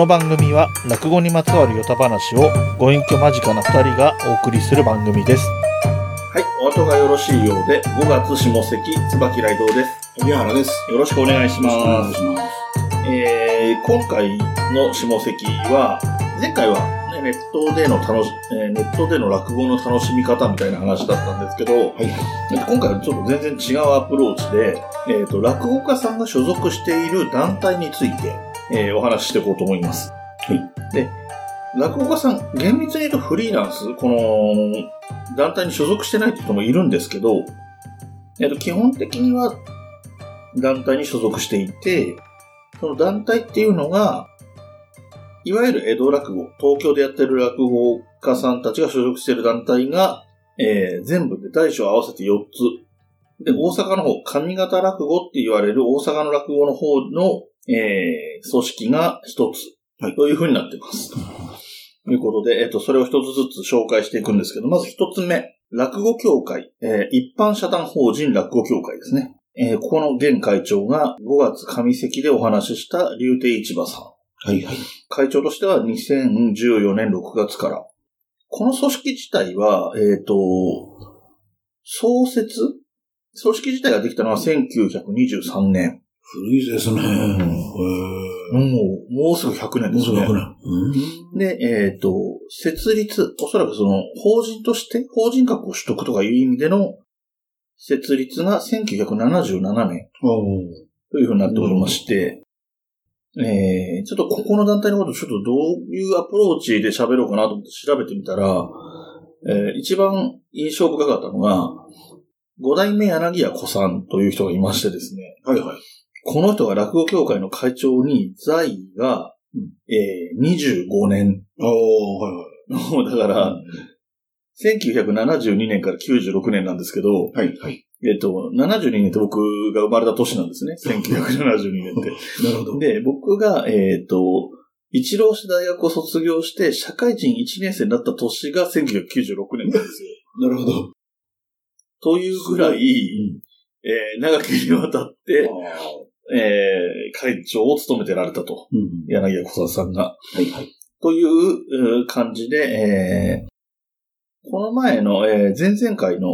この番組は落語にまつわるヨタ話をご隠居間近な2人がお送りする番組です。はい、お後がよろしいようで、5月下関、椿雷道です。荻原です。よろしくお願いしお願ます。いします。えー、今回の下関は、前回は、ね、ネットでの楽し、えーネットでの落語の楽しみ方みたいな話だったんですけど、はいはい。今回はちょっと全然違うアプローチで、えっ、と、落語家さんが所属している団体について、えーお話ししていこうと思います。はい。で、落語家さん、厳密に言うとフリーランス、この、団体に所属してないって人もいるんですけど、えっ、と、基本的には団体に所属していて、その団体っていうのが、いわゆる江戸落語、東京でやってる落語家さんたちが所属している団体が、えー全部で大小合わせて4つ。で、大阪の方、上方落語って言われる大阪の落語の方の、えー組織が1つ。はいという風になってます。ということで、えっ、と、それを一つずつ紹介していくんですけど、まず一つ目、落語協会、えー一般社団法人落語協会ですね。えーここの現会長が5月上関でお話しした竜亭市場さん。はいはい。会長としては2014年6月から。この組織自体は、えっ、と、創設？組織自体ができたのは1923年。古いですね。へもう、もうすぐ100年もうすぐですね。100年。うん。で、えっ、と、設立、おそらくその、法人として、法人格を取得とかいう意味での設立が1977年おというふうになっておりまして、えー、ちょっとここの団体のことちょっとどういうアプローチで喋ろうかなと思って調べてみたら、えー一番印象深かったのが、五代目柳家子さんという人がいましてですね、はいはい。この人が落語協会の会長に在位が、えー25年。おー、はいはい。だから、1972年から96年なんですけど、はいはい。えっと、72年って僕が生まれた年なんですね。1972年って。なるほど。で、僕が、えっ、と、一浪して大学を卒業して、社会人1年生になった年が1996年なんですよ。なるほど。というぐらい、うん。えー長きにわたって、あえー会長を務めてられたと。ーうん。柳家小沢さんが。はいはい。というう感じで、えーこの前の、えー前々回の、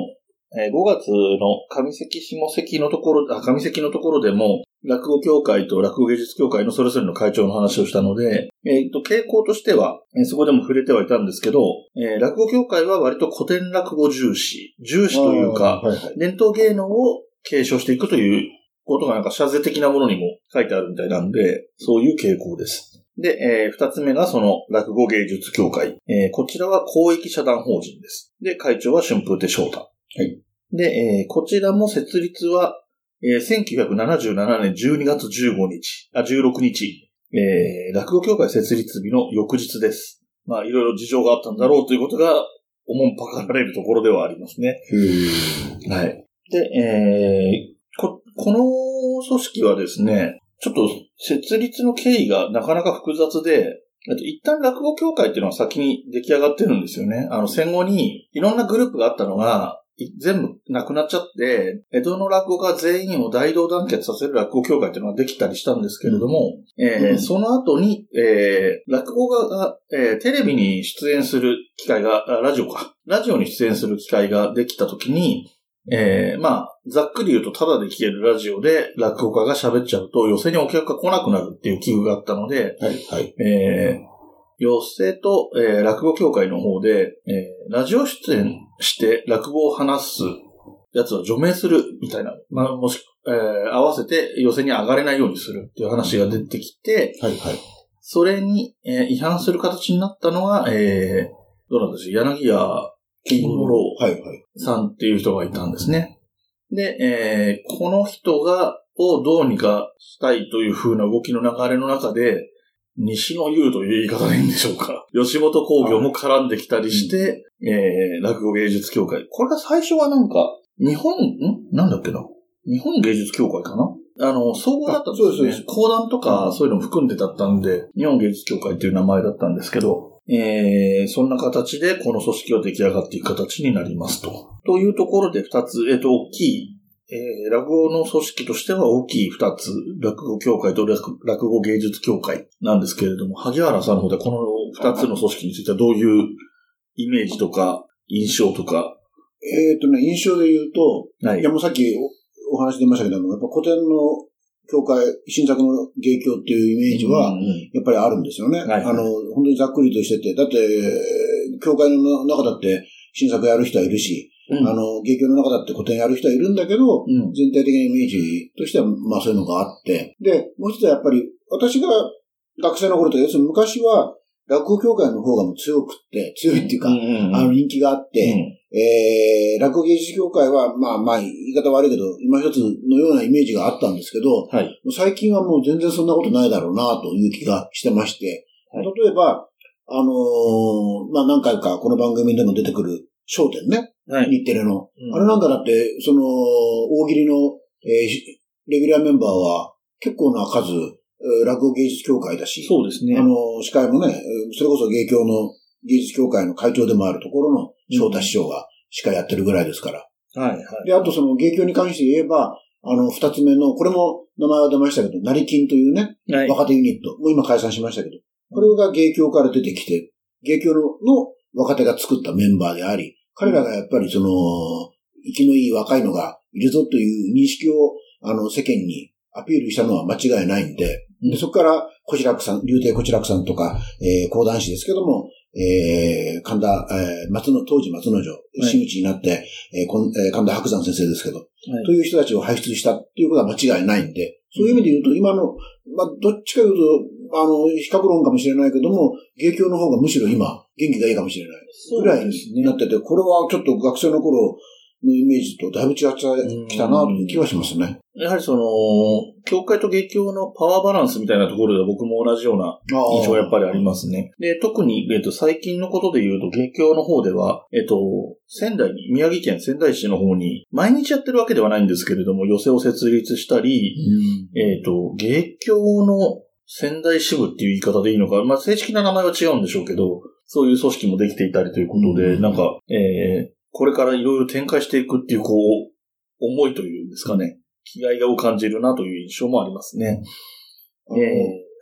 えー5月の上関下関のところ、あ、上関のところでも、落語協会と落語芸術協会のそれぞれの会長の話をしたので、えっ、と、傾向としては、えーそこでも触れてはいたんですけど、えー落語協会は割と古典落語重視、重視というか、はいはい。伝統芸能を継承していくということがなんか社税的なものにも書いてあるみたいなんで、そういう傾向です。で、えー二つ目がその落語芸術協会。えーこちらは公益社団法人です。で、会長は春風亭昇太。はいで、えーこちらも設立は、えー1977年12月15日、あ、16日、えー落語協会設立日の翌日です。まあ、いろいろ事情があったんだろうということが、おもんぱかられるところではありますね。はい。で、えーこ、この組織はですね、ちょっと設立の経緯がなかなか複雑で、えっと一旦落語協会っていうのは先に出来上がってるんですよね。あの戦後にいろんなグループがあったのが、い全部なくなっちゃって、江戸の落語家全員を大同団結させる落語協会っていうのができたりしたんですけれども、えーうんその後に、えー落語家が、えーテレビに出演する機会が、あラジオか。ラジオに出演する機会ができたときに、えーまあ、ざっくり言うと、ただで聞けるラジオで落語家が喋っちゃうと、寄席にお客が来なくなるっていう危惧があったので、はいはい。えー寄席と、えー落語協会の方で、えーラジオ出演して落語を話すやつは除名するみたいな、まあ、もし、えー合わせて寄席に上がれないようにするっていう話が出てきて、はいはい。それに、えー違反する形になったのが、えーどうなんでしょう、柳家金五郎はいはい。さんっていう人がいたんですね。で、えーこの人が、をどうにかしたいという風な動きの流れの中で、西の優という言い方でいいんでしょうか。吉本工業も絡んできたりして、えー落語芸術協会。これが最初はなんか、日本、ん？なんだっけな日本芸術協会かな？あの、総合だったんですよねあそうです。講談とかそういうのも含んでだったんで、日本芸術協会っていう名前だったんですけど、えー、そんな形でこの組織は出来上がっていく形になりますと。というところで二つ、えっ、と、大きいえー落語の組織としては大きい二つ、落語協会と落落語芸術協会なんですけれども、萩原さんの方でこの二つの組織についてはどういうイメージとか印象とか、えっ、とね、印象で言うと、はい。いやもうさっきおお話出ましたけども、やっぱ古典の教会、新作の芸協っていうイメージは、やっぱりあるんですよね。はいあの、本当にざっくりとしてて、だって、教会の中だって新作やる人はいるし、うん。あの、芸協の中だって古典やる人はいるんだけど、うん。全体的なイメージとしては、まあそういうのがあって。で、もう一つはやっぱり、私が学生の頃と、要するに昔は、落語協会の方がもう強くって、強いっていうか、あの人気があって、えー、落語芸術協会は、まあまあ、言い方悪いけど、今一つのようなイメージがあったんですけど、はい。最近はもう全然そんなことないだろうな、という気がしてまして、はい例えば、あのーまあ何回かこの番組でも出てくる焦点ね、はい。日テレの。うんあれなんかだって、その、大喜利の、えーしレギュラーメンバーは結構な数、えー落語芸術協会だし、そうですね。あの、司会もね、えーそれこそ芸協の芸術協会の会長でもあるところの翔太師匠が司会やってるぐらいですから。はいはい。で、あとその芸協に関して言えば、あの、二つ目の、これも名前は出ましたけど、成金というね、はい。若手ユニット、もう今解散しましたけど、これが芸協から出てきて、芸協のの若手が作ったメンバーであり、彼らがやっぱりその、生きのいい若いのがいるぞという認識を、あの、世間にアピールしたのは間違いないんで、うんでそこから、小白さん、竜亭小白さんとか、えー、講談師ですけども、えー、神田、えー、松野、当時松之丞、い。真打ちになって、えーこんえー神田白山先生ですけど、はい。という人たちを輩出したっていうことは間違いないんで、そういう意味で言うと、今の、まあ、どっちか言うと、あの、比較論かもしれないけども、芸協の方がむしろ今、元気がいいかもしれない。ぐらいになってて、これはちょっと学生の頃のイメージとだいぶ違ってきたなという気はしますね。やはりその、教会と芸協のパワーバランスみたいなところでは僕も同じような印象がやっぱりありますね。で、特に、えっと、最近のことで言うと、芸協の方では、えっと、仙台に、宮城県仙台市の方に、毎日やってるわけではないんですけれども、寄席を設立したり、えっと、芸協の仙台支部っていう言い方でいいのか、まあ、正式な名前は違うんでしょうけど、そういう組織もできていたりということで、うんなんか、えー、これからいろいろ展開していくっていう、こう、思いというんですかね。気概を感じるなという印象もありますね。あのえ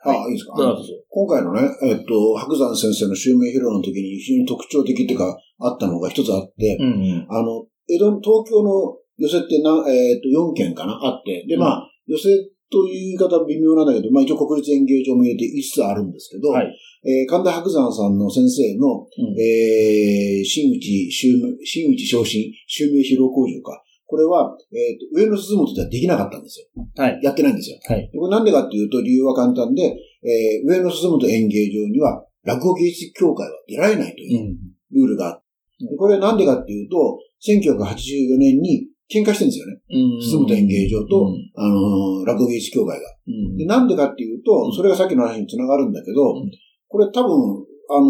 ー、あ、はい。いいですか？どうぞ。今回のね、えっと、白山先生の襲名披露の時に非常に特徴的っていうか、あったのが一つあって、うんうん。あの、江戸、東京の寄席ってな、えっと、4軒かなあって、で、まあ、寄席という言い方は微妙なんだけど、まあ一応国立演芸場も入れて5つあるんですけど、はい。えー神田白山さんの先生の、うんえー、新内新内昇進、襲名披露工場か。これは、えっ、と、上野鈴本ではできなかったんですよ。はい。やってないんですよ。はい。でこれなんでかっていうと、理由は簡単で、えー、上野鈴本演芸場には、落語芸術協会は出られないというルールがあって、でこれなんでかっていうと、1984年に喧嘩してるんですよね。うん。鈴本演芸場と、うん。あのー落語芸術協会が。うん。で、なんでかっていうと、それがさっきの話につながるんだけど、うん。これ多分、あの、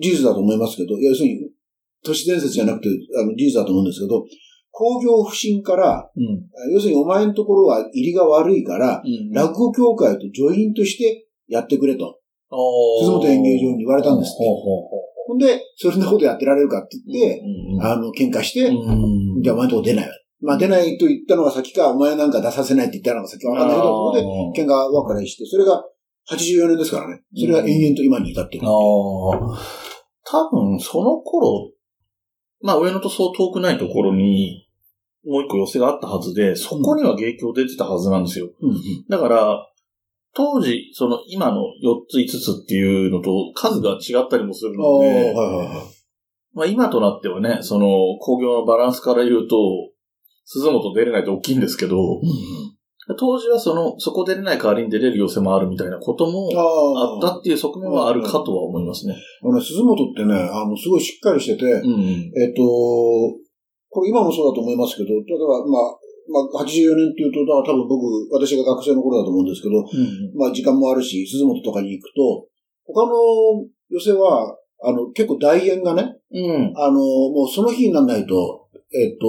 事実だと思いますけど、要するに、都市伝説じゃなくて、あの、事実だと思うんですけど、工業不振から、うん。要するにお前のところは入りが悪いから、うん。落語協会とジョインとしてやってくれと。鈴鈴本演芸場に言われたんですって。ほんで、そんなことやってられるかって言って、うんうんあの、喧嘩して、うんじゃあお前のとこ出ないわ。まあ出ないと言ったのが先か、お前なんか出させないって言ったのが先かわかんないけど、そこで喧嘩別れして、それが84年ですからね。それが延々と今に至ってる。ああ。多分、その頃、まあ、上野とそう遠くないところに、もう一個寄せがあったはずで、そこには芸協出てたはずなんですよ。うんうんだから、当時、その今の4つ5つっていうのと数が違ったりもするので、はいはいはい。まあ今となってはね、その工業のバランスから言うと、鈴本出れないと大きいんですけど、当時はその、そこ出れない代わりに出れる寄せもあるみたいなこともああったっていう側面はあるかとは思いますね。あのね、鈴本ってね、あの、すごいしっかりしてて、うん。えっと、これ今もそうだと思いますけど、例えば、まあ、まあ、84年っていうと、多分僕、私が学生の頃だと思うんですけど、うん。まあ時間もあるし、鈴本とかに行くと、他の寄せは、あの、結構大演がね、うん。あの、もうその日にならないと、えっと、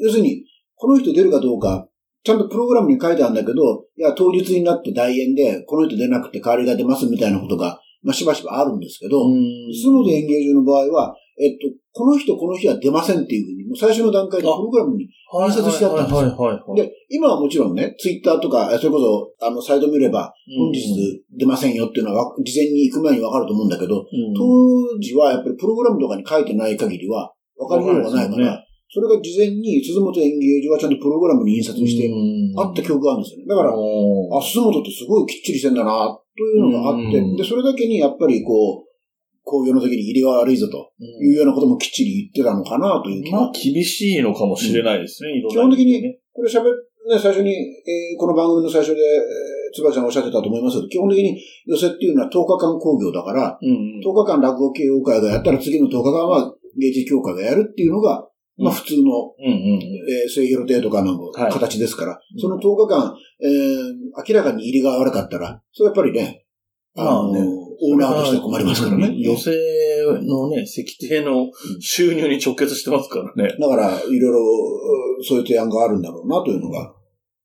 要するに、この人出るかどうか、ちゃんとプログラムに書いてあるんだけど、いや、当日になって大演で、この人出なくて代わりが出ますみたいなことが、まあしばしばあるんですけど、うん。鈴本演芸場の場合は、えっと、この人この日は出ませんっていうふうに、もう最初の段階でプログラムに印刷してあったんですよ。で、今はもちろんね、ツイッターとか、それこそ、あの、サイト見れば、本日出ませんよっていうのは、事前に行く前にわかると思うんだけど、うん。当時はやっぱりプログラムとかに書いてない限りは、わかりようがないから、それが事前に、鈴本演芸所はちゃんとプログラムに印刷して、あった記憶があるんですよね。だから、あ、鈴本ってすごいきっちりしてんだな、というのがあって、うん。で、それだけにやっぱりこう、工業の時に入りが悪いぞというようなこともきっちり言ってたのかなという気がまあ、厳しいのかもしれないですね、いろんな基本的にこれ喋っね、最初に、えーこの番組の最初で、えー、椿さんがおっしゃってたと思いますけど、基本的に寄せっていうのは10日間工業だから、うん10日間落語協会がやったら次の10日間は芸術協会がやるっていうのが、まあ普通の、うんうんえー、末広亭とかのはい形ですから、その10日間、えー明らかに入りが悪かったら、それやっぱりね、あの、まあねオーナーとして困りますからね。寄せのね、石亭の収入に直結してますからね。だから、いろいろ、そういう提案があるんだろうなというのが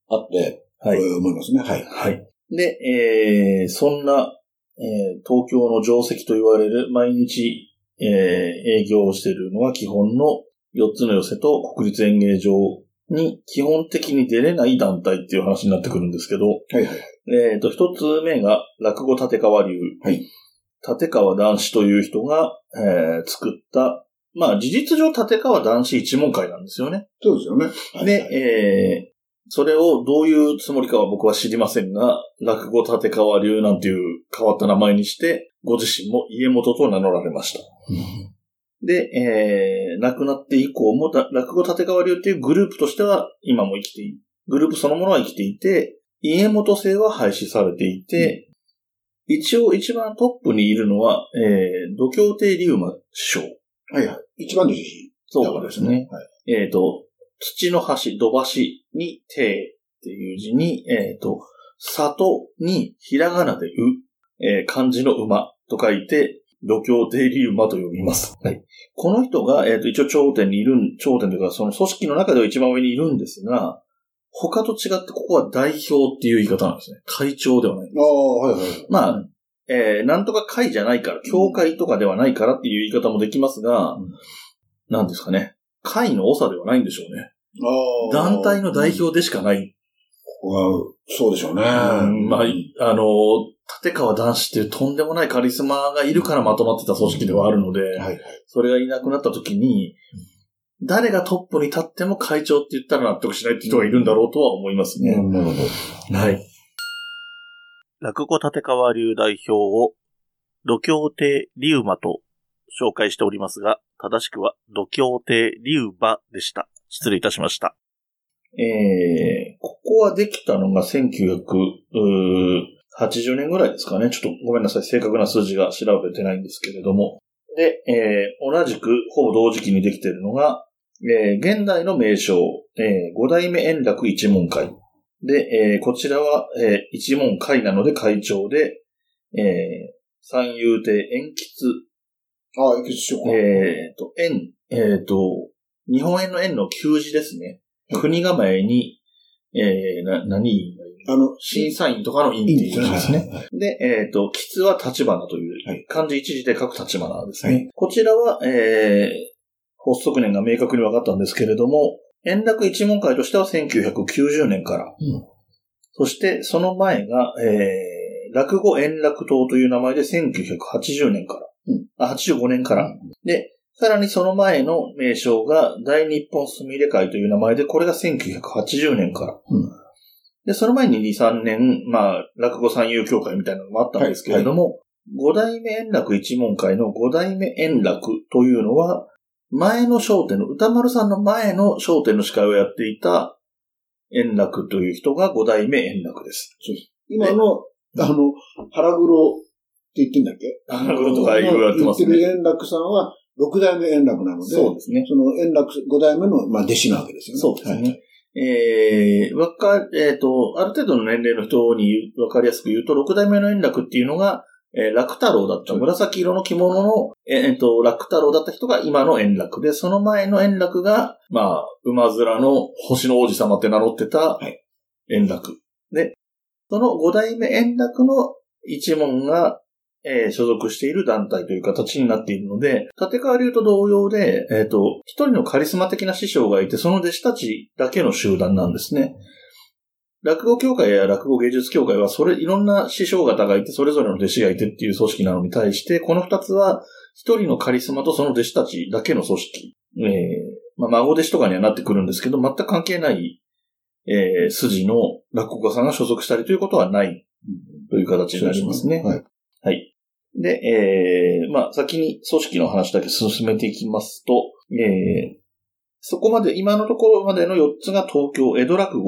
あって、はいえー思いますね。はい。はい。で、えー、そんな、えー東京の定石と言われる毎日、えー営業をしているのが基本の4つの寄せと国立演芸場に基本的に出れない団体っていう話になってくるんですけど、はいはい。えっ、と、一つ目が落語立川流。はい立川男子という人が、えー作った、まあ事実上立川男子一門会なんですよね。そうですよね。はいで、えーそれをどういうつもりかは僕は知りませんが、落語立川流なんていう変わった名前にして、ご自身も家元と名乗られました。で、えー亡くなって以降も、だ落語立川流っていうグループとしては今も生きていグループそのものは生きていて、家元制は廃止されていて、一応一番トップにいるのは、えー、度胸亭龍馬師匠。はいはい。一番弟子。そうですね。。はい。えっ、と、土の橋、土橋に亭っていう字に、えっ、と、里にひらがなでう、えー漢字の馬と書いて、度胸亭龍馬と読みます。はい。この人が、えっ、と、一応頂点にいるん、頂点というか、その組織の中では一番上にいるんですが、他と違ってここは代表っていう言い方なんですね。会長ではない。ああ、はいはい。まあ、えーなんとか会じゃないから、協会とかではないからっていう言い方もできますが、うんなんですかね。会の長ではないんでしょうね。ああ。団体の代表でしかない。は、そうでしょうね。うんまあ、いあの、立川男子っていうとんでもないカリスマがいるからまとまってた組織ではあるので、はいはい。それがいなくなった時に、誰がトップに立っても会長って言ったら納得しないって人がいるんだろうとは思いますね。なるほど。はい。落語立川流代表を、度胸亭龍馬と紹介しておりますが、正しくは度胸亭龍馬でした。失礼いたしました。えー、ここはできたのが1980年ぐらいですかね。ちょっとごめんなさい。正確な数字が調べてないんですけれども。で、えー、同じくほぼ同時期にできているのが、えー、現代の名称、えー、五代目円楽一門会。で、えー、こちらは、えー、一門会なので会長で、えー、三遊亭円吉ああ、いくつしようか。えっ、と、円、えっ、と、日本円の円の旧字ですね。国構えに、えー、な、何院がいるあの、審査員とかの院っていですね。で、えっ、と、吉は立花という、はい漢字一字で書く立花ですね。はいこちらは、えー、発足年が明確に分かったんですけれども、円楽一門会としては1990年から。うんそして、その前が、えー、落語円楽党という名前で1980年から。うんあ、85年から。で、さらにその前の名称が大日本すみれ会という名前で、これが1980年から。うんで、その前に2、3年、まあ、落語三遊協会みたいなのもあったんですけれども、五代目円楽一門会の五代目円楽というのは、前の商店の、歌丸さんの前の商店の司会をやっていた円楽という人が五代目円楽です。今の、あの、腹黒って言ってんだっけ？腹黒とかいろいろやってますね言ってる円楽さんは、六代目円楽なので、そうですね。その円楽、五代目の、まあ、弟子なわけですよね。そうですね。はいえー、わか、えっ、と、ある程度の年齢の人にわかりやすく言うと、六代目の円楽っていうのが、えー、楽太郎だった、紫色の着物の、えーえーと、楽太郎だった人が今の円楽で、その前の円楽が、まあ、馬面の星の王子様って名乗ってたはい円楽。で、その五代目円楽の一門が、えー所属している団体という形になっているので、立川流と同様で、えっ、と、一人のカリスマ的な師匠がいて、その弟子たちだけの集団なんですね。落語協会や落語芸術協会は、それ、いろんな師匠方がいて、それぞれの弟子がいてっていう組織なのに対して、この二つは、一人のカリスマとその弟子たちだけの組織。えーまあ、孫弟子とかにはなってくるんですけど、全く関係ない、えー筋の落語家さんが所属したりということはないという形になりますね。はい。はい。で、えー、まあ、先に組織の話だけ進めていきますと、えー、そこまで、今のところまでの4つが東京江戸落語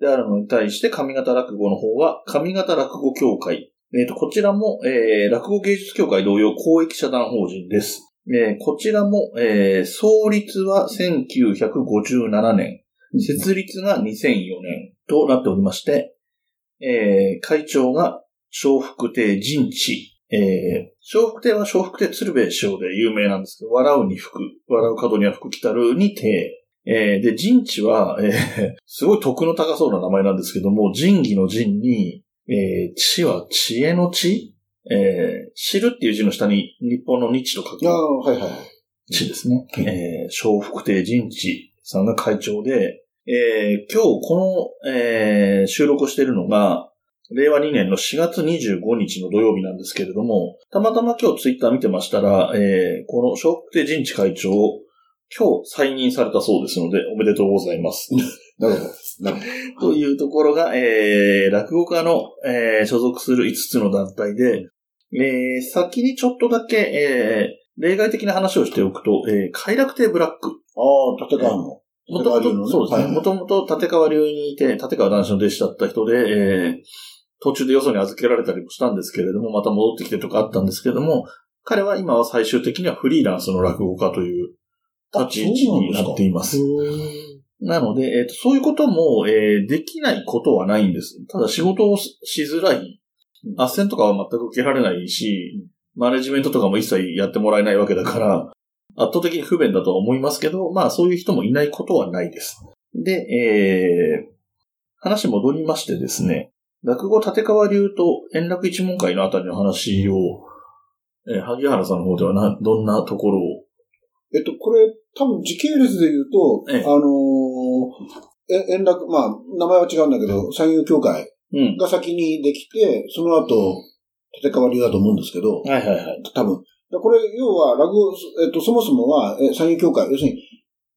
であるのに対して、上方落語の方は、上方落語協会。えっ、と、こちらも、えー、落語芸術協会同様、公益社団法人です。えー、こちらも、えー、創立は1957年、設立が2004年となっておりまして、えー、会長が笑福亭仁地。えー、笑福亭は笑福亭鶴瓶師匠で有名なんですけど、笑うに福、笑う角には福来たるに亭。えー、で、仁地は、えー、すごい徳の高そうな名前なんですけども、仁義の仁に、えー、知は知恵の知えー、知るっていう字の下に日本の日と書くああ、はいはい。地ですね。うんえー、笑福亭仁地さんが会長で、えー、今日この、えー、収録をしているのが、令和2年の4月25日の土曜日なんですけれども、たまたま今日ツイッター見てましたら、えー、この笑福亭仁地会長、今日再任されたそうですので、おめでとうございます。なるほど。なるほど。というところが、えー、落語家の、えー所属する5つの団体で、えー、先にちょっとだけ、えー、例外的な話をしておくと、えー、快楽亭ブラック。ああ、立川の。もともと、立川流のねそうですね。はいもともと立川流にいて、立川男子の弟子だった人で、えー、途中でよそに預けられたりもしたんですけれども、また戻ってきてとかあったんですけれども、彼は今は最終的にはフリーランスの落語家という立ち位置になっています。なので、えっ、と、そういうことも、えーできないことはないんです。ただ仕事をししづらい。斡旋とかは全く受けられないし、マネジメントとかも一切やってもらえないわけだから、圧倒的に不便だとは思いますけど、まあそういう人もいないことはないです。で、えー話戻りましてですね、落語立川流と円楽一門会のあたりの話を、えー萩原さんの方ではな、どんなところを？えっと、これ、多分時系列で言うと、ええあのーえ、円楽、まあ、名前は違うんだけど、三遊協会うん。が先にできて、その後、立川流だと思うんですけど、はいはいはい。多分。だこれ、要は、落語、えっと、そもそもは、え三遊協会、要するに、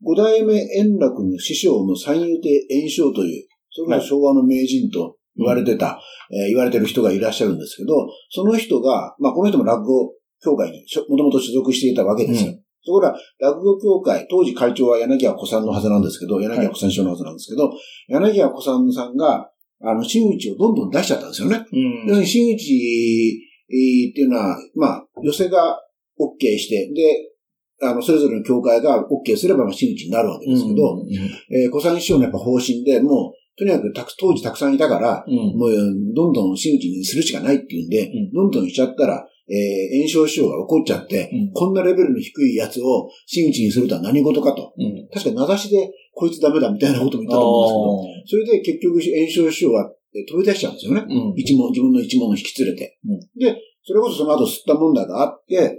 五代目円楽の師匠の三遊亭円生という、それが昭和の名人と言われてた、えー言われてる人がいらっしゃるんですけど、その人が、まあ、この人も落語協会にもともと所属していたわけですよ。うそこら、落語協会、当時会長は柳家小さんのはずなんですけど、柳家小さん師匠のはずなんですけど、柳家小さんさんが、あの、真打ちをどんどん出しちゃったんですよね。うん。要するに真打ちえーっていうのは、まあ、寄せが OK して、で、あの、それぞれの協会が OK すれば、まあ、真打ちになるわけですけど、うんえー小さん師匠のやっぱ方針で、もう、とにかくたく当時たくさんいたから、うん。もう、どんどん真打ちにするしかないっていうんで、うん。どんどんしちゃったら、えー、炎症師匠が怒っちゃって、うん。こんなレベルの低いやつを真打ちにするとは何事かと。うん。確か名指しで、こいつダメだみたいなことも言ったと思うんですけど、それで結局炎症師匠はえー飛び出しちゃうんですよね。うん。一門、自分の一門を引き連れて。うん。で、それこそその後吸った問題があって、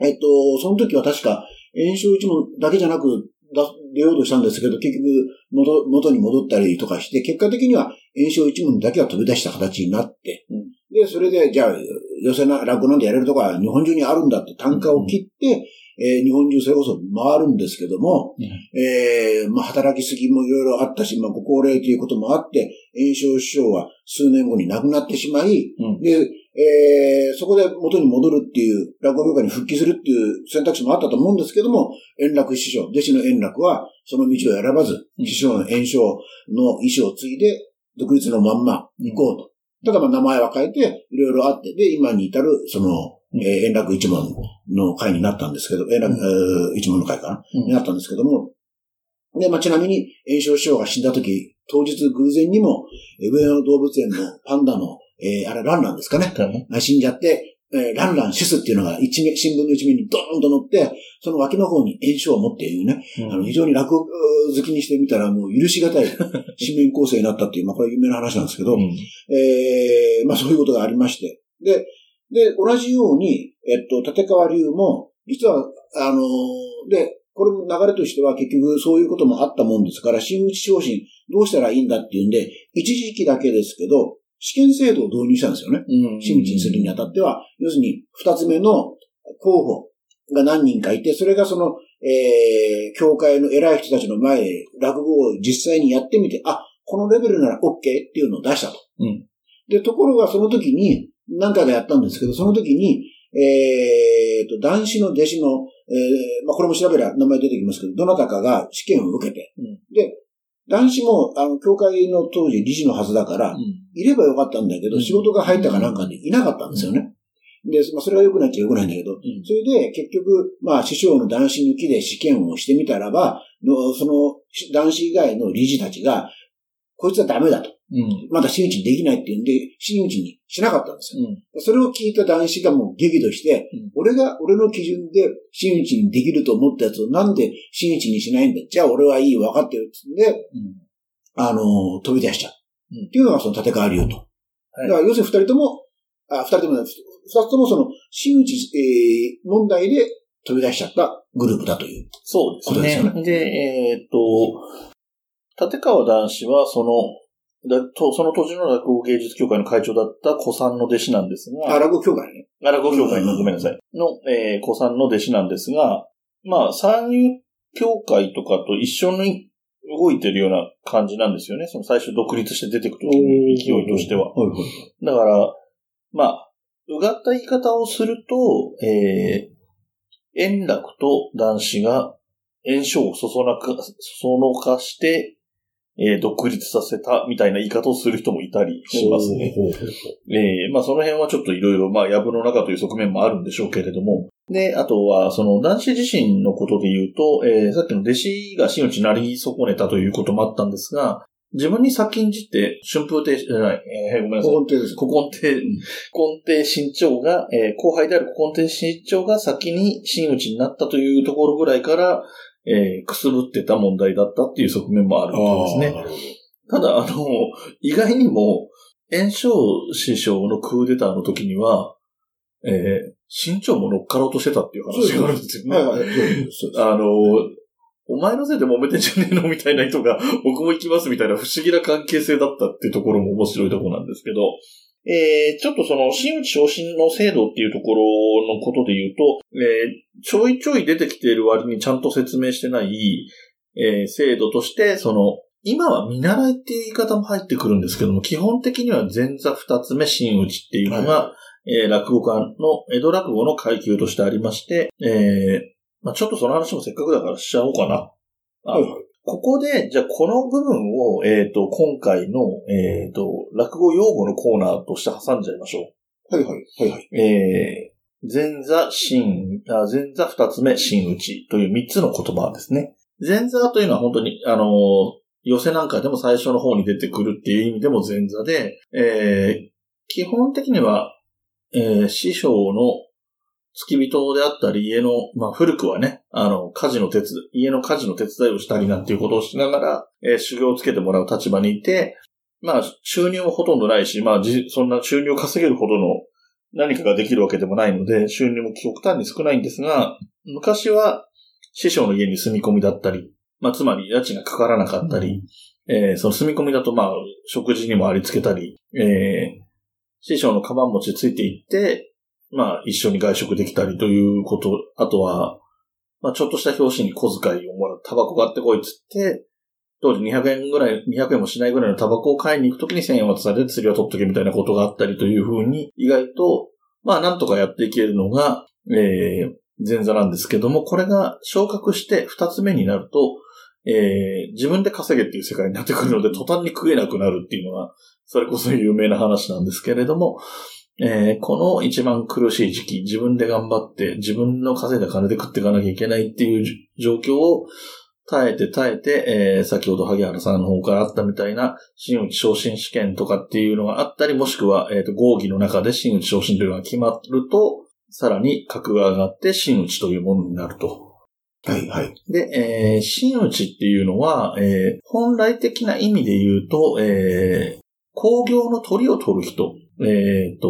えっと、その時は確か、炎症一門だけじゃなく、だ出ようとしたんですけど、結局元、元に戻ったりとかして、結果的には炎症一門だけは飛び出した形になって、うん。で、それで、じゃあ、寄せな、落語なんてやれるとこは日本中にあるんだって単価を切って、えー日本中それこそ回るんですけども、えーまあ、働きすぎもいろいろあったし、まあ、ご高齢ということもあって、炎症師匠は数年後に亡くなってしまい、うん。で、えーそこで元に戻るっていう、落語業界に復帰するっていう選択肢もあったと思うんですけども、円楽師匠、弟子の円楽は、その道を選ばず、うん。師匠の炎症の意思を継いで、独立のまんま行こうと。ただまあ名前は変えて、いろいろあって、で、今に至る、その、えー円楽一門の会になったんですけど、円楽、えー一門の会かな、うん。になったんですけども、で、まあ、ちなみに、炎症師匠が死んだ時、当日偶然にも、えー上野動物園のパンダの、えーあれ、ランランですかね。だねあ死んじゃって、えーランランシュスっていうのが一面、新聞の一面にドーンと載って、その脇の方に炎症を持っているね、あの、非常に落語好きにしてみたらもう許しがたい 紙面構成になったっていう、まあこれは有名な話なんですけど、うんえーまあそういうことがありまして。で、で、同じように、えっと、立川流も、実は、あのーで、これの流れとしては結局そういうこともあったもんですから、新打ち昇進どうしたらいいんだっていうんで、一時期だけですけど、試験制度を導入したんですよね。うん真打ちにするにあたっては、要するに二つ目の候補が何人かいて、それがその、えー、教会の偉い人たちの前で落語を実際にやってみて、あ、このレベルなら OK っていうのを出したと。うんで、ところがその時に、何回かやったんですけど、その時に、えーと、男子の弟子の、えー、まあ、これも調べれば名前出てきますけど、どなたかが試験を受けて、男子も、あの、教会の当時理事のはずだから、いればよかったんだけど、うん仕事が入ったかなんかでいなかったんですよね。で、まあ、それが良くなっちゃ良くないんだけど、んそれで結局、まあ、師匠の男子抜きで試験をしてみたらば、のその男子以外の理事たちが、こいつはダメだと。うん。まだ真打ちにできないっていうんで、真打ちにしなかったんですよ。うん。それを聞いた男子がもう激怒して、うん俺が、俺の基準で真打ちにできると思ったやつをなんで真打ちにしないんだ？じゃあ俺はいい、分かってるっつんで、うん。あのー飛び出しちゃう。うんっていうのがその立川流と。はいだから要するに二人とも、あ、二人とも二つともその真打ち、えー問題で飛び出しちゃったグループだという。そうですね。で、えーっと、立川男子は、その、だとその当時の落語芸術協会の会長だった古参の弟子なんですが、あ、落語協会ね。あ落語協会の、うんごめんなさい。の、えー、古参の弟子なんですが、まあ、三遊協会とかと一緒に動いてるような感じなんですよね。その最初独立して出てくる時の勢いとしては。はいはい。だから、まあ、うがった言い方をすると、えー、円楽と男子が炎症をそそなか、そそのかして、えー、独立させたみたいな言い方をする人もいたりしますね。えーまあその辺はちょっといろいろ、まあ、藪の中という側面もあるんでしょうけれども。で、あとは、その男子自身のことで言うと、えーさっきの弟子が真打ちになり損ねたということもあったんですが、自分に先んじて、春風亭、じゃない、えーごめんなさい。古今亭です。古今亭、ん古今亭新長が、えー後輩である古今亭新長が先に真打ちになったというところぐらいから、えーくすぶってた問題だったっていう側面もあるわけですね。ただ、あの、意外にも、炎章師匠のクーデターの時には、えー、新長も乗っかろうとしてたっていう話があるんですよね。あの、お前のせいで揉めてんじゃねえのみたいな人が、僕も行きますみたいな不思議な関係性だったっていうところも面白いところなんですけど、えー、ちょっとその、真打ち昇進の制度っていうところのことで言うと、えー、ちょいちょい出てきている割にちゃんと説明してない、えー、制度として、その、今は見習いっていう言い方も入ってくるんですけども、基本的には前座二つ目真打ちっていうのが、はえー落語家の、江戸落語の階級としてありまして、えーまあ、ちょっとその話もせっかくだからしちゃおうかな。あはいはい。ここで、じゃあこの部分を、えっ、と、今回の、えっ、と、落語用語のコーナーとして挟んじゃいましょはいはい。はいはい。う。えー、前座、真、あ前座二つ目、真打ちという三つの言葉ですね。前座というのは本当に、あのー寄せなんかでも最初の方に出てくるっていう意味でも前座で、えー、基本的には、えー、師匠の付き人であったり、家の、まあ古くはね、あの、家事の手伝い、家の家事の手伝いをしたりなんていうことをしながら、えー修行をつけてもらう立場にいて、まあ収入もほとんどないし、まあじそんな収入を稼げるほどの何かができるわけでもないので、収入も極端に少ないんですが、昔は師匠の家に住み込みだったり、まあつまり家賃がかからなかったり、えーその住み込みだとまあ食事にもありつけたり、えー師匠のカバン持ちついていって、まあ一緒に外食できたりということ、あとは、まあちょっとした表紙に小遣いをもらう、タバコ買ってこいっつって、当時200円ぐらい、200円もしないぐらいのタバコを買いに行くときに1000円渡されて釣りを取っとけみたいなことがあったりというふうに、意外と、まあなんとかやっていけるのが、えー、前座なんですけども、これが昇格して二つ目になると、えー、自分で稼げっていう世界になってくるので、途端に食えなくなるっていうのが、それこそ有名な話なんですけれども、えーこの一番苦しい時期、自分で頑張って、自分の稼いだ金で食っていかなきゃいけないっていうじ状況を耐えて耐えて、えー先ほど萩原さんの方からあったみたいな、真打ち昇進試験とかっていうのがあったり、もしくは、えーと合議の中で真打ち昇進というのが決まると、さらに格が上がって真打ちというものになると。はいはい。で、えー、真打ちっていうのは、えー本来的な意味で言うと、えー工業の鳥を取る人、えっ、と、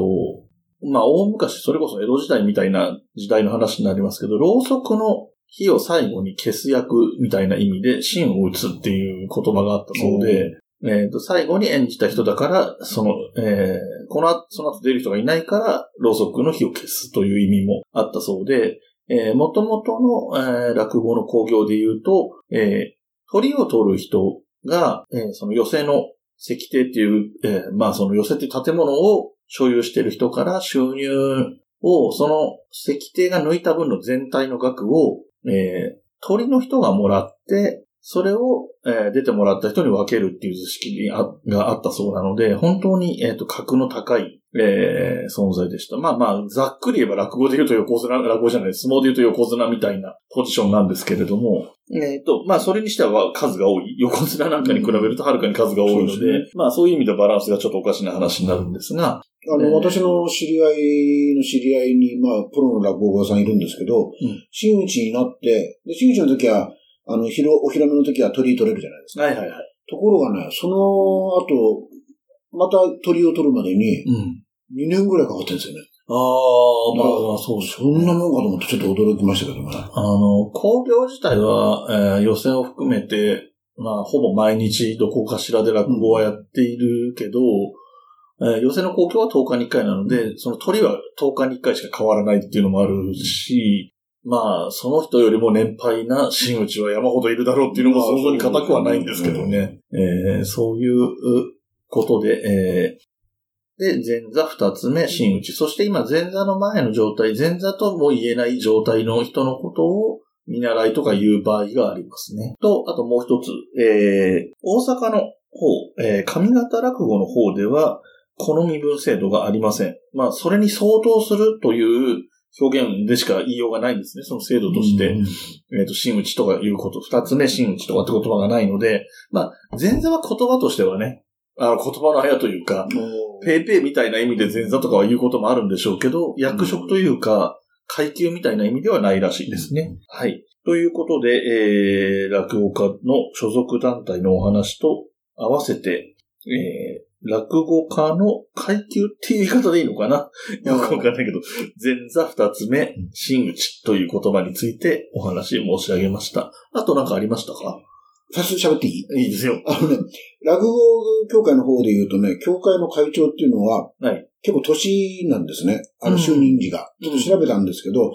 まあ、大昔、それこそ江戸時代みたいな時代の話になりますけど、ろうそくの火を最後に消す役みたいな意味で、芯を打つっていう言葉があったそう。で、えっ、と、最後に演じた人だから、その、えーこの後、その後出る人がいないから、ろうそくの火を消すという意味もあったそうで、えー、元々の、えー落語の興行で言うと、えー鳥を取る人が、えーその寄席の石庭っていう、えーまあその寄せて建物を所有している人から収入を、その石庭が抜いた分の全体の額を、えー鳥の人がもらって、それを、えー出てもらった人に分けるっていう図式ががあったそうなので、本当に、えっ、と、格の高い、えー存在でした。まあまあ、ざっくり言えば落語で言うと横綱、落語じゃない、相撲で言うと横綱みたいなポジションなんですけれども、えっ、と、まあ、それにしては数が多い。横綱なんかに比べるとはるかに数が多いので、そうですまあ、そういう意味でバランスがちょっとおかしな話になるんですが、あの、えー。私の知り合いの知り合いに、まあ、プロの落語家さんいるんですけど、ん真打ちになって、で、真打ちの時は、あの、ひろ、お披露目の時は鳥居取れるじゃないですか。はいはいはい。ところがね、その後、また鳥を取るまでに、うん。2年ぐらいかかってるんですよね。ああ、まあまあ、そうですそんなもんかと思ってちょっと驚きましたけどね。あの、工業自体は、えー予選を含めて、まあ、ほぼ毎日どこかしらで落語はやっているけど、えー予選の公共は10日に1回なので、その鳥は10日に1回しか変わらないっていうのもあるし、まあ、その人よりも年配な真打ちは山ほどいるだろうっていうのもまあ想像に難くはないんですけどね。えーそういうことで、えーで、前座二つ目、真打ち。そして今、前座の前の状態、前座とも言えない状態の人のことを見習いとか言う場合がありますね。と、あともう一つ、えー、大阪の方、えー、上方落語の方では、この身分制度がありません。まあ、それに相当するという表現でしか言いようがないんですね。その制度として。うんえっ、と、真打ちとかいうこと、二つ目真打ちとかって言葉がないので、まあ、前座は言葉としてはね、あの、言葉のあやというか、ペイペイみたいな意味で前座とかは言うこともあるんでしょうけど、役職というか、階級みたいな意味ではないらしいですね。はい。ということで、えー、落語家の所属団体のお話と合わせて、えー、落語家の階級っていう言い方でいいのかな？よくわかんないけど、前座二つ目、真打ちという言葉についてお話申し上げました。あとなんかありましたか？最初喋っていい？いいですよ。あのね、落語協会の方で言うとね、協会の会長っていうのは、はい。結構年なんですね。あの、うん。就任時が。ちょっと調べたんですけど、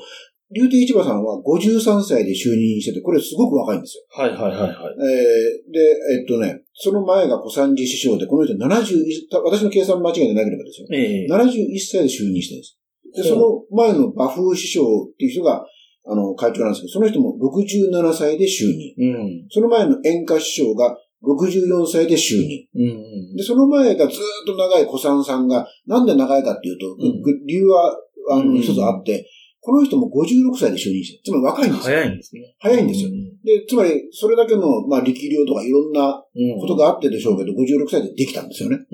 竜亭市場さんは53歳で就任してて、これすごく若いんですよ。はいはいはいはい。えーで、えっとね、その前が小三治師匠で、この人71、私の計算間違いでなければですよ。ええ71歳で就任してるんです。で、その前の馬風師匠っていう人が、あの、会長なんですけど、その人も67歳で就任。うん。その前の演歌師匠が64歳で就任。うん。で、その前がずーっと長い小三さんが、なんで長いかっていうと、うんぐ理由は、あの、うん一つあって、この人も56歳で就任してる。つまり若いんですよ。早いんですね。早いんですようんで、つまり、それだけの、まあ、力量とかいろんなうんことがあってでしょうけど、56歳でできたんですよね。うん。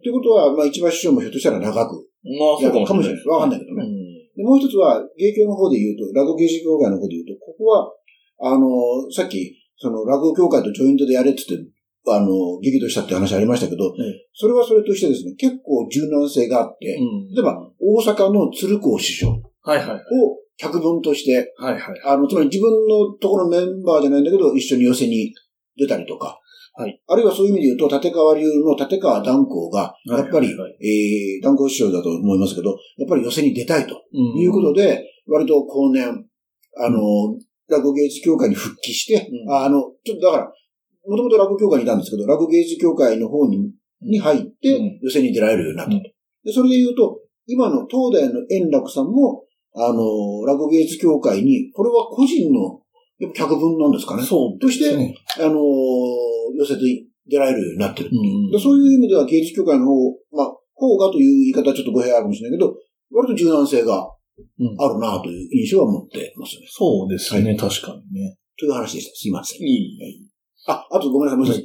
ということは、まあ、一番師匠もひょっとしたら長くまあ、やそうるかもしれない。わかんないけどね。うん。で、もう一つは、芸協の方で言うと、落語芸術協会の方で言うと、ここは、あの、さっき、その、落語協会とジョイントでやれって言って、あの、激怒したって話ありましたけど、ええそれはそれとしてですね、結構柔軟性があって、うん例えば、大阪の鶴光師匠をはいはいはい。脚本として、はいはい。あの、つまり自分のところのメンバーじゃないんだけど、一緒に寄せに出たりとか、はい。あるいはそういう意味で言うと、立川流の立川断光が、やっぱり、はい。はいはいえー、断光師匠だと思いますけど、やっぱり寄せに出たいとうん。いうことで、割と後年、あの、落語芸術協会に復帰して、うん。ああの、ちょっとだから、もともと落語協会にいたんですけど、落語芸術協会の方にに入ってうん、寄せに出られるようになったと。うん。で、それで言うと、今の東大の円楽さんも、あの、落語芸術協会に、これは個人の、やっぱ脚本なんですかね。そうとして。あの、寄せて出られるようになってるう。うんでそういう意味では芸術協会の方、まあ、方がという言い方はちょっと語弊あるかもしれないけど、割と柔軟性がうんあるなという印象は持ってますね。そうですね、確かにね。という話でした。すいません。いい。あ、あとごめんなさい、もう一つ。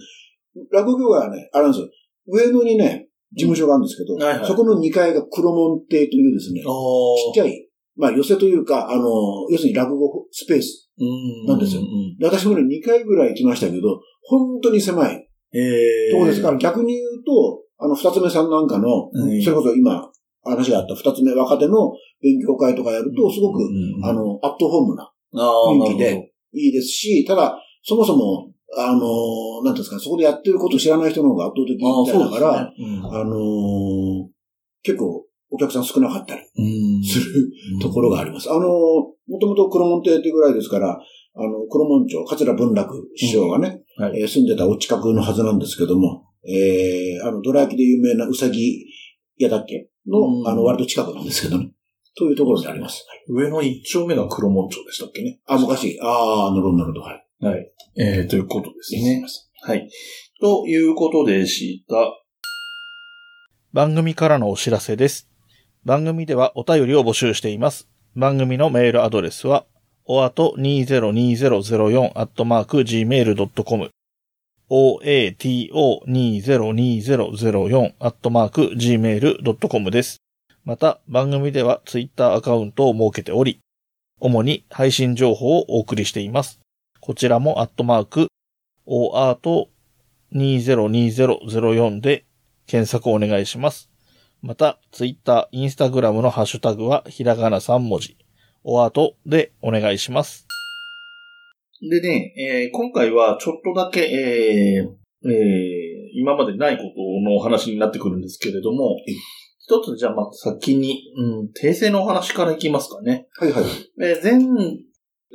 落語協会はね、あれなんですよ。上野にね、事務所があるんですけど、うんはいはいそこの2階が黒門亭というですね、ちっちゃゃい、まあ寄せというか、あの、要するに落語スペース。いなんですよで私もね、2回ぐらい行きましたけど、本当に狭いええ。ところですから、逆に言うと、あの、二つ目さんなんかの、うんそれこそ今、あ話があった二つ目、若手の勉強会とかやると、すごく、うんあの、アットホームな雰囲気でいいですし、ただ、そもそも、あの、なんですか、そこでやってることを知らない人の方が圧倒的だから、ね。うんあのー結構お客さん少なかったりうんするところがあります。あのーもともと黒門亭ってぐらいですから、あの、黒門町、桂文楽師匠がね、うんはいえー住んでたお近くのはずなんですけども、えー、あの、ドラ焼きで有名なうさぎ屋だっけの、うんあの、割と近くなんですけどね。というところにあります。上の一丁目が黒門町でしたっけね。あ、昔、ああ、なるほど、なるほど、はい。はい。えー、ということですね。はい。ということでした。番組からのお知らせです。番組ではお便りを募集しています。番組のメールアドレスは、おあと 202004-gmail.com oato202004-gmail.com です。また、番組ではツイッターアカウントを設けており、主に配信情報をお送りしています。こちらもアットマーク、oato202004 で検索をお願いします。また、ツイッター、インスタグラムのハッシュタグはひらがな3文字、おあとでお願いします。でね、えー今回はちょっとだけ、えーえー今までないことのお話になってくるんですけれども、一つじゃあまあ先に、うん、訂正のお話からいきますかね。はいはい。えー前、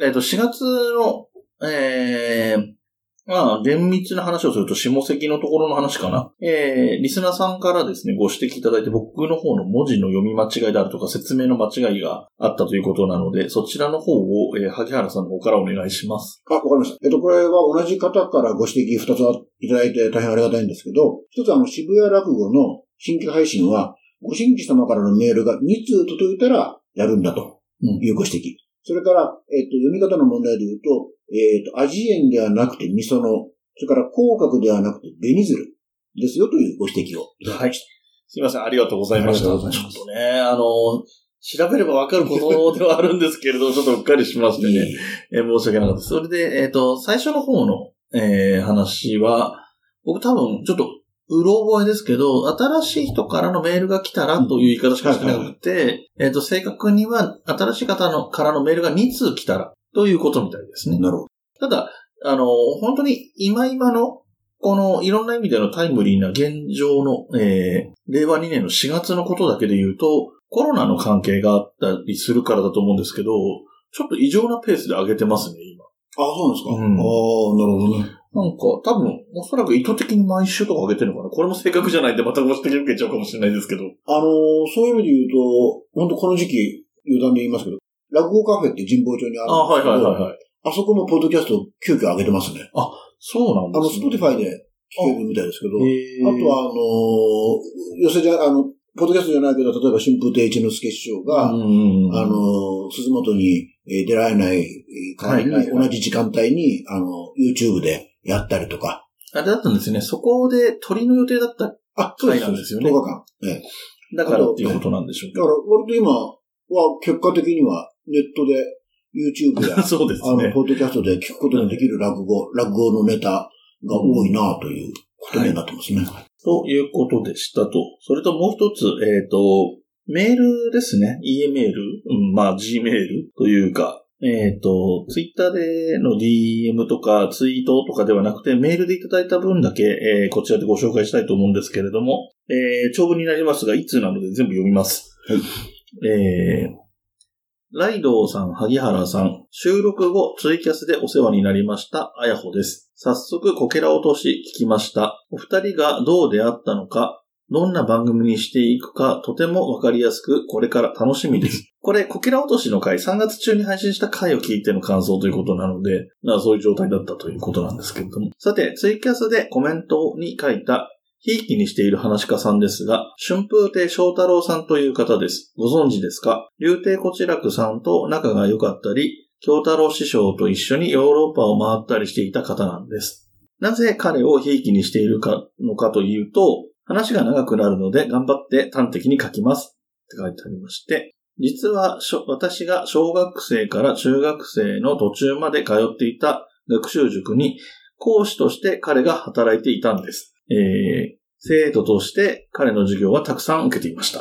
えっ、と、4月の、えーまあ、厳密な話をすると、下関のところの話かな。えー、リスナーさんからですね、ご指摘いただいて、僕の方の文字の読み間違いであるとか、説明の間違いがあったということなので、そちらの方を、えー、萩原さんの方からお願いします。あ、わかりました。えっと、これは同じ方からご指摘二ついただいて大変ありがたいんですけど、一つあの、渋谷落語の新規配信は、ご新規様からのメールが2通届いたらやるんだというご指摘。それから、えっと、読み方の問題で言うと、えっと、味塩ではなくて味噌の、それから口角ではなくて紅鶴ですよというご指摘をいただきました。すいません、ありがとうございました。ちょっとね、あの、調べればわかることではあるんですけれど、ちょっとうっかりしましてね。えー申し訳なかったです。それで、えっ、と、最初の方の、えー話は、僕多分、ちょっと、うろ覚えですけど、新しい人からのメールが来たらという言い方しかしてなくて、えっ、と、正確には、新しい方のからのメールが2通来たらということみたいですね。なるほど。ただ、あの、本当に今今の、このいろんな意味でのタイムリーな現状の、えー、令和2年の4月のことだけで言うと、コロナの関係があったりするからだと思うんですけど、ちょっと異常なペースで上げてますね、今。あ、そうなんですか？うんああ、なるほどね。なんか、多分、おそらく意図的に毎週とか上げてるのかなこれも正確じゃないんで、またご指摘受けちゃうかもしれないですけど。あのーそういう意味で言うと、本当この時期、余談で言いますけど、落語カフェって神保町にああ、はいるんですけど、はいはいはい。あそこもポッドキャスト急遽上げてますね。そうなんあの、ですね。スポティファイで聞けるみたいですけど、あとは、あのー寄席じゃ、あの、ポッドキャストじゃないけど、例えば春風亭一之輔師匠が、うんうんうんあのー鈴本にえー出られない代わりに、はいはいはい同じ時間帯に、あの、YouTube でやったりとか。あれだったんですね。そこで鳥の予定だった。あ、そうです。はいなんですよね10日間。ええだからっていうことなんでしょうだから、割と今は、結果的には、ネットで、YouTube やか。そうですあの、ね。ポッドキャストで聞くことのできる落語、落語のネタが多いなということになってますね。ということでしたと。それともう一つ、えっ、と、メールですね。E メール、うん、まあ G メールというか、えっ、と、ツイッターでの DM とかツイートとかではなくて、メールでいただいた分だけ、えーこちらでご紹介したいと思うんですけれども、えー長文になりますが、いつなので全部読みます。はいえーライドウさん、萩原さん、収録後、ツイキャスでお世話になりました、あやほです。早速、こけら落とし聞きました。お二人がどう出会ったのか、どんな番組にしていくか、とてもわかりやすく、これから楽しみです。これ、こけら落としの回、3月中に配信した回を聞いての感想ということなので、そういう状態だったということなんですけれども。さて、ツイキャスでコメントに書いた、ひいきにしている話家さんですが、春風亭昇太郎さんという方です。ご存知ですか？竜亭こちらくさんと仲が良かったり、京太郎師匠と一緒にヨーロッパを回ったりしていた方なんです。なぜ彼をひいきにしているかのかというと、話が長くなるので頑張って端的に書きます。って書いてありまして、実は私が小学生から中学生の途中まで通っていた学習塾に講師として彼が働いていたんです。えー、生徒として彼の授業はたくさん受けていました。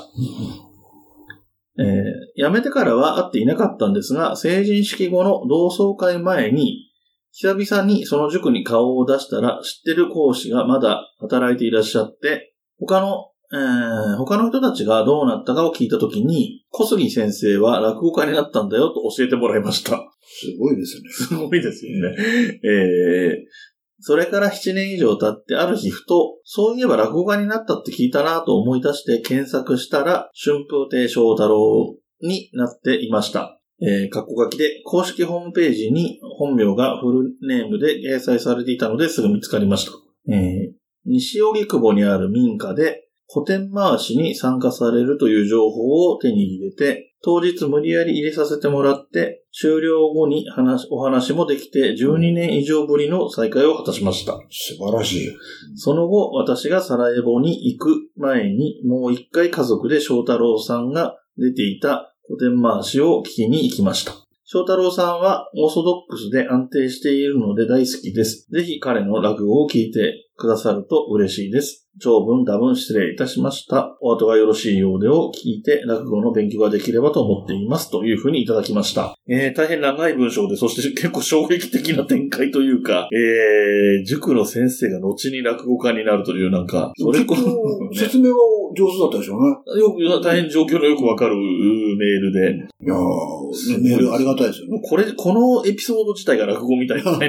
辞めてからは会っていなかったんですが、成人式後の同窓会前に、久々にその塾に顔を出したら、知ってる講師がまだ働いていらっしゃって、他の、えー他の人たちがどうなったかを聞いたときに、小杉先生は落語家になったんだよと教えてもらいました。すごいですね。すごいですよね。えーそれから7年以上経って、ある日ふと、そういえば落語家になったって聞いたなと思い出して検索したら、春風亭昇太郎になっていました。えー、括弧書きで、公式ホームページに本名がフルネームで掲載されていたのですぐ見つかりました。えー、西荻窪にある民家で、古典回しに参加されるという情報を手に入れて、当日無理やり入れさせてもらって、終了後に話、お話もできて12年以上ぶりの再会を果たしました。素晴らしい。その後、私がサラエボに行く前に、もう一回家族で翔太郎さんが出ていた古典回しを聞きに行きました。翔太郎さんはオーソドックスで安定しているので大好きです。ぜひ彼の落語を聞いてくださると嬉しいです。長文多文失礼いたしました。お後がよろしいようでを聞いて落語の勉強ができればと思っています。というふうにいただきました。えー、大変長い文章で、そして結構衝撃的な展開というか、えー、塾の先生が後に落語家になるというなんか、それこそ、ね説明は上手だったでしょうね。よく、大変状況のよくわかるメールで、いやー、メールありがたいですよね。これ、このエピソード自体が落語みたいな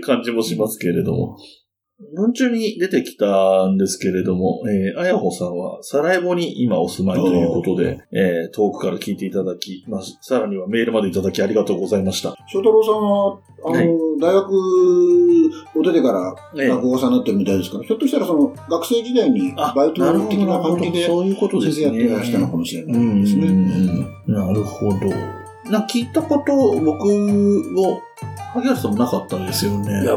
感じもしますけれども。文中に出てきたんですけれども、えー、あやほさんは、サラエボに今お住まいということで、えー、遠くから聞いていただき、まあ、さらにはメールまでいただきありがとうございました。翔太郎さんは、あの、はい大学を出てからえ落語家さんになってるみたいですから、ひょっとしたらその学生時代にあ、バイトなるほど、的な感じでそういうことですね。先生やってらしたのかもしれうないですね。ん、なるほど。な、聞いたこと、僕も、萩原さんもなかったんですよね。いや、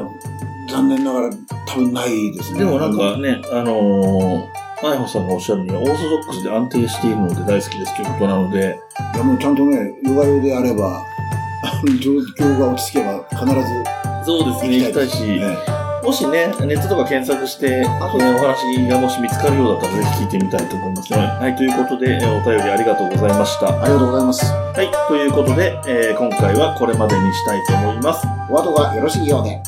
残念ながら多分ないですね。でもなんかね、あのー、あやほさんがおっしゃるには、オーソドックスで安定しているので大好きですということなので、いやもうちゃんとね、ヨガ用であれば、状況が落ち着けば必ずそうですね、行きたいし、ねもしね、ネットとか検索して、えーお話がもし見つかるようだったら、ぜひ聞いてみたいと思いますね。はい、ということで、えーお便りありがとうございました。ありがとうございます。はい、ということで、えー今回はこれまでにしたいと思います。お後がよろしいようで。